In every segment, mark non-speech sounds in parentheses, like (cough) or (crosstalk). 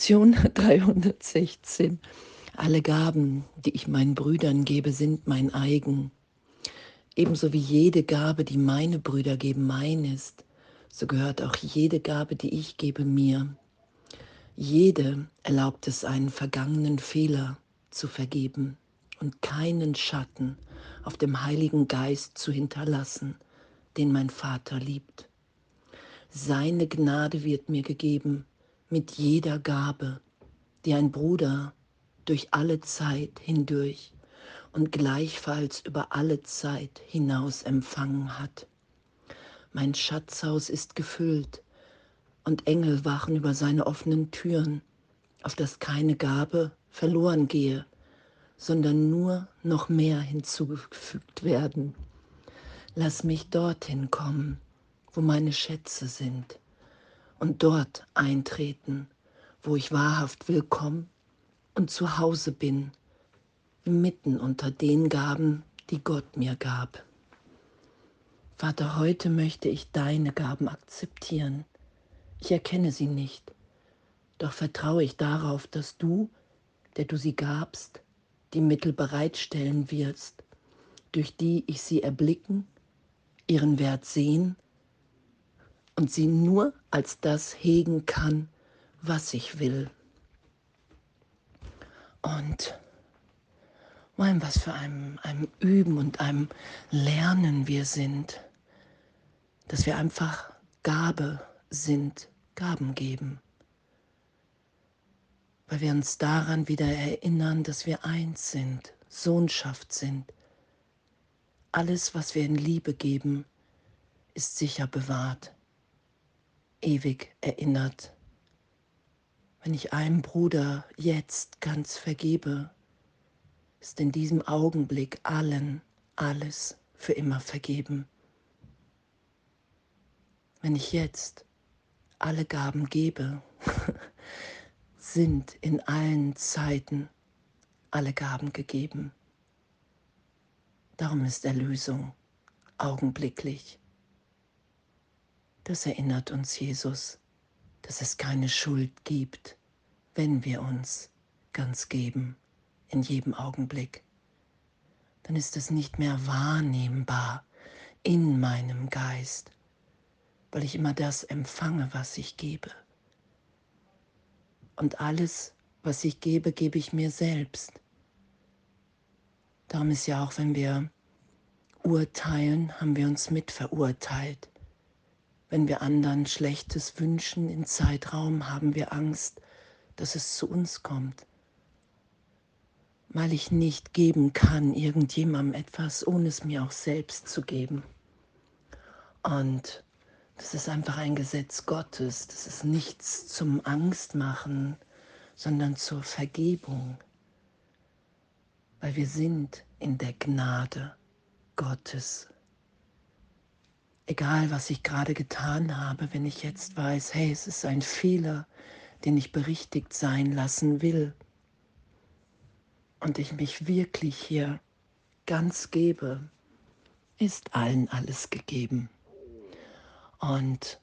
Lektion 316. (laughs) Alle Gaben, die ich meinen Brüdern gebe, sind mein eigen. Ebenso wie jede Gabe, die meine Brüder geben, mein ist, so gehört auch jede Gabe, die ich gebe, mir. Jede erlaubt es, einen vergangenen Fehler zu vergeben und keinen Schatten auf dem Heiligen Geist zu hinterlassen, den mein Vater liebt. Seine Gnade wird mir gegeben mit jeder Gabe, die ein Bruder durch alle Zeit hindurch und gleichfalls über alle Zeit hinaus empfangen hat. Mein Schatzhaus ist gefüllt und Engel wachen über seine offenen Türen, auf dass keine Gabe verloren gehe, sondern nur noch mehr hinzugefügt werden. Lass mich dorthin kommen, wo meine Schätze sind, und dort eintreten, wo ich wahrhaft willkommen und zu Hause bin, mitten unter den Gaben, die Gott mir gab. Vater, heute möchte ich deine Gaben akzeptieren. Ich erkenne sie nicht, doch vertraue ich darauf, dass du, der du sie gabst, die Mittel bereitstellen wirst, durch die ich sie erblicken, ihren Wert sehen und sie nur als das hegen kann, was ich will. Und mein, was für einem, einem Üben und einem Lernen wir sind dass wir einfach Gabe sind, Gaben geben. Weil wir uns daran wieder erinnern, dass wir eins sind, Sohnschaft sind. Alles, was wir in Liebe geben, ist sicher bewahrt, ewig erinnert. Wenn ich einem Bruder jetzt ganz vergebe, ist in diesem Augenblick allen alles für immer vergeben wenn ich jetzt alle Gaben gebe, (laughs) sind in allen Zeiten alle Gaben gegeben. Darum ist Erlösung augenblicklich. Das erinnert uns Jesus, dass es keine Schuld gibt, wenn wir uns ganz geben, in jedem Augenblick. Dann ist es nicht mehr wahrnehmbar in meinem Geist weil ich immer das empfange, was ich gebe. Und alles, was ich gebe, gebe ich mir selbst. Darum ist ja auch, wenn wir urteilen, haben wir uns mitverurteilt. Wenn wir anderen Schlechtes wünschen in Zeitraum, haben wir Angst, dass es zu uns kommt. Weil ich nicht geben kann irgendjemandem etwas, ohne es mir auch selbst zu geben. Und das ist einfach ein Gesetz Gottes. Das ist nichts zum Angstmachen, sondern zur Vergebung. Weil wir sind in der Gnade Gottes. Egal, was ich gerade getan habe, wenn ich jetzt weiß, hey, es ist ein Fehler, den ich berichtigt sein lassen will und ich mich wirklich hier ganz gebe, ist allen alles gegeben. Und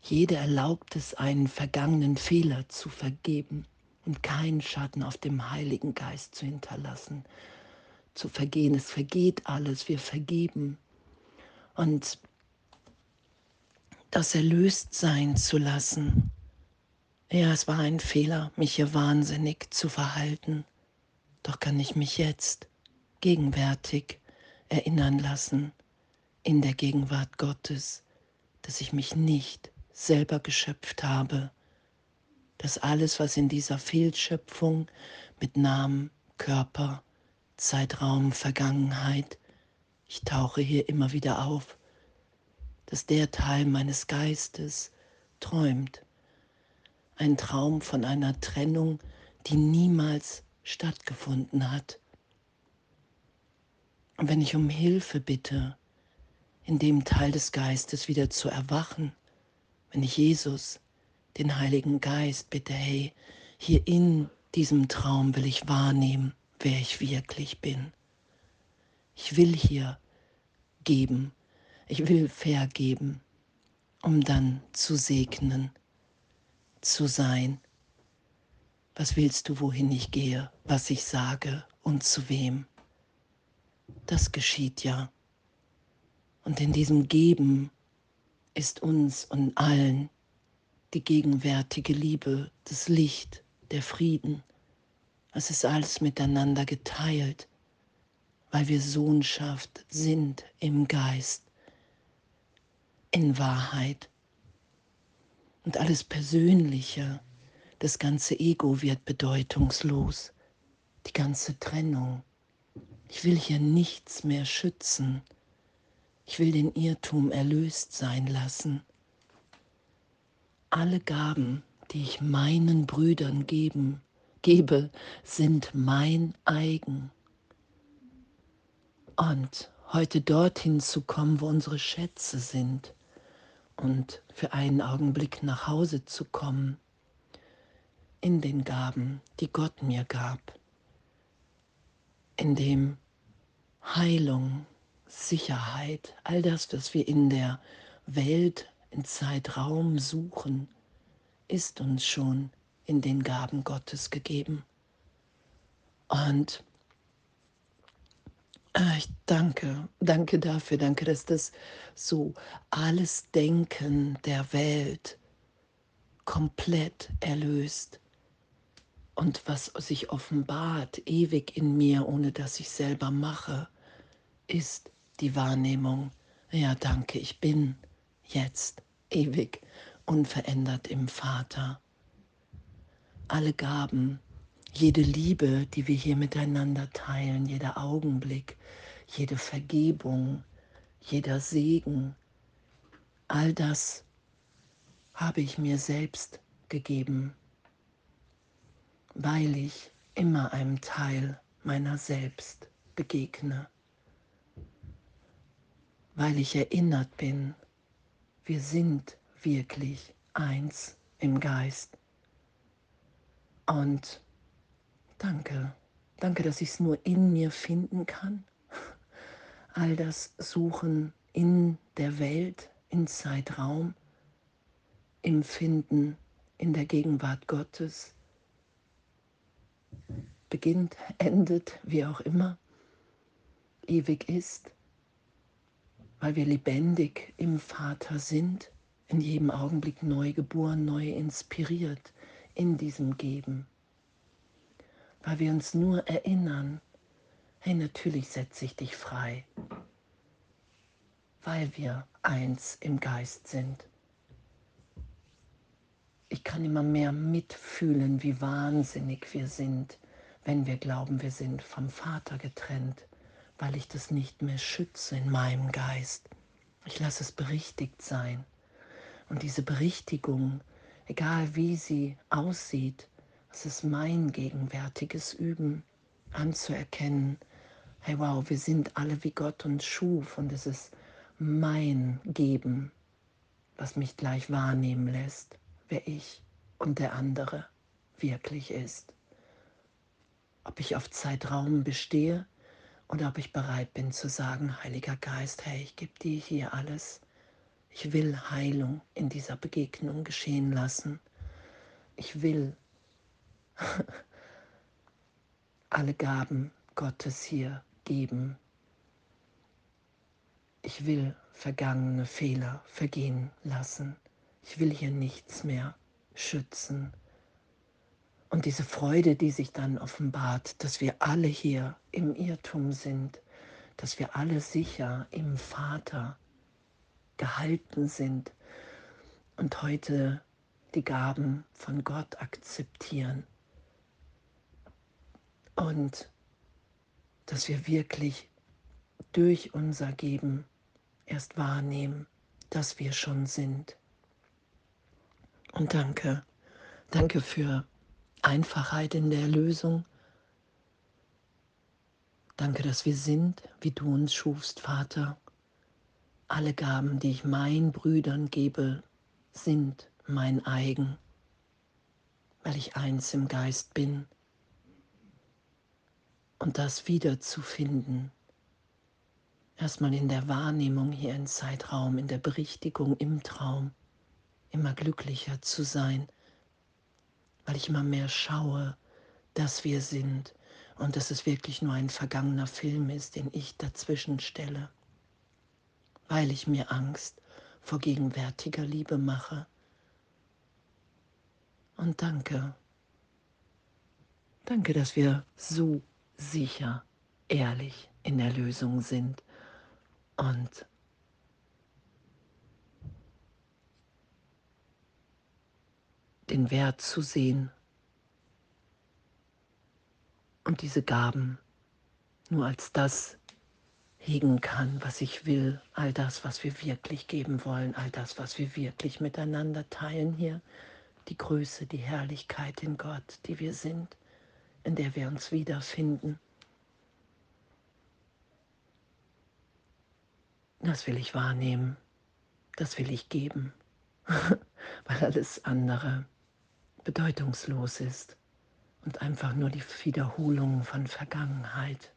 jeder erlaubt es, einen vergangenen Fehler zu vergeben und keinen Schatten auf dem Heiligen Geist zu hinterlassen, zu vergehen. Es vergeht alles, wir vergeben. Und das erlöst sein zu lassen. Ja, es war ein Fehler, mich hier wahnsinnig zu verhalten. Doch kann ich mich jetzt gegenwärtig erinnern lassen, in der Gegenwart Gottes, dass ich mich nicht selber geschöpft habe, dass alles, was in dieser Fehlschöpfung mit Namen, Körper, Zeitraum, Vergangenheit, ich tauche hier immer wieder auf, dass der Teil meines Geistes träumt, ein Traum von einer Trennung, die niemals stattgefunden hat. Und wenn ich um Hilfe bitte, in dem Teil des Geistes wieder zu erwachen, wenn ich Jesus, den Heiligen Geist, bitte, hey, hier in diesem Traum will ich wahrnehmen, wer ich wirklich bin. Ich will hier geben, ich will vergeben, um dann zu segnen zu sein. Was willst du, wohin ich gehe, was ich sage und zu wem? Das geschieht ja. Und in diesem Geben ist uns und allen die gegenwärtige Liebe, das Licht, der Frieden. Es ist alles miteinander geteilt, weil wir Sohnschaft sind im Geist, in Wahrheit. Und alles Persönliche, das ganze Ego wird bedeutungslos, die ganze Trennung. Ich will hier nichts mehr schützen. Ich will den Irrtum erlöst sein lassen. Alle Gaben, die ich meinen Brüdern geben, gebe, sind mein eigen. Und heute dorthin zu kommen, wo unsere Schätze sind und für einen Augenblick nach Hause zu kommen, in den Gaben, die Gott mir gab, in dem Heilung, Sicherheit, all das, was wir in der Welt, in Zeitraum suchen, ist uns schon in den Gaben Gottes gegeben. Und äh, ich danke, danke dafür, danke, dass das so alles Denken der Welt komplett erlöst und was sich offenbart ewig in mir, ohne dass ich selber mache, ist die Wahrnehmung, ja danke, ich bin jetzt ewig unverändert im Vater. Alle Gaben, jede Liebe, die wir hier miteinander teilen, jeder Augenblick, jede Vergebung, jeder Segen, all das habe ich mir selbst gegeben, weil ich immer einem Teil meiner selbst begegne weil ich erinnert bin, wir sind wirklich eins im Geist. Und danke, danke, dass ich es nur in mir finden kann. All das Suchen in der Welt, in Zeitraum, im Finden in der Gegenwart Gottes beginnt, endet, wie auch immer, ewig ist weil wir lebendig im Vater sind, in jedem Augenblick neu geboren, neu inspiriert in diesem Geben. Weil wir uns nur erinnern, hey, natürlich setze ich dich frei, weil wir eins im Geist sind. Ich kann immer mehr mitfühlen, wie wahnsinnig wir sind, wenn wir glauben, wir sind vom Vater getrennt weil ich das nicht mehr schütze in meinem Geist. Ich lasse es berichtigt sein. Und diese Berichtigung, egal wie sie aussieht, es ist mein gegenwärtiges Üben anzuerkennen, hey wow, wir sind alle wie Gott uns schuf und es ist mein Geben, was mich gleich wahrnehmen lässt, wer ich und der andere wirklich ist. Ob ich auf Zeitraum bestehe oder ob ich bereit bin zu sagen, Heiliger Geist, hey, ich gebe dir hier alles. Ich will Heilung in dieser Begegnung geschehen lassen. Ich will (laughs) alle Gaben Gottes hier geben. Ich will vergangene Fehler vergehen lassen. Ich will hier nichts mehr schützen. Und diese Freude, die sich dann offenbart, dass wir alle hier im Irrtum sind, dass wir alle sicher im Vater gehalten sind und heute die Gaben von Gott akzeptieren. Und dass wir wirklich durch unser Geben erst wahrnehmen, dass wir schon sind. Und danke, danke für Einfachheit in der Lösung. Danke, dass wir sind, wie du uns schufst, Vater. Alle Gaben, die ich meinen Brüdern gebe, sind mein eigen, weil ich eins im Geist bin. Und das wiederzufinden, erstmal in der Wahrnehmung hier im Zeitraum, in der Berichtigung im Traum, immer glücklicher zu sein, weil ich immer mehr schaue, dass wir sind und dass es wirklich nur ein vergangener Film ist, den ich dazwischen stelle, weil ich mir Angst vor gegenwärtiger Liebe mache. Und danke, danke, dass wir so sicher, ehrlich in der Lösung sind und den Wert zu sehen und diese Gaben nur als das hegen kann, was ich will, all das, was wir wirklich geben wollen, all das, was wir wirklich miteinander teilen hier, die Größe, die Herrlichkeit in Gott, die wir sind, in der wir uns wiederfinden. Das will ich wahrnehmen, das will ich geben, (laughs) weil alles andere bedeutungslos ist und einfach nur die Wiederholung von Vergangenheit.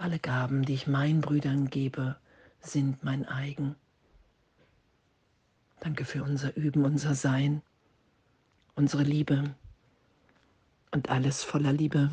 Alle Gaben, die ich meinen Brüdern gebe, sind mein eigen. Danke für unser Üben, unser Sein, unsere Liebe und alles voller Liebe.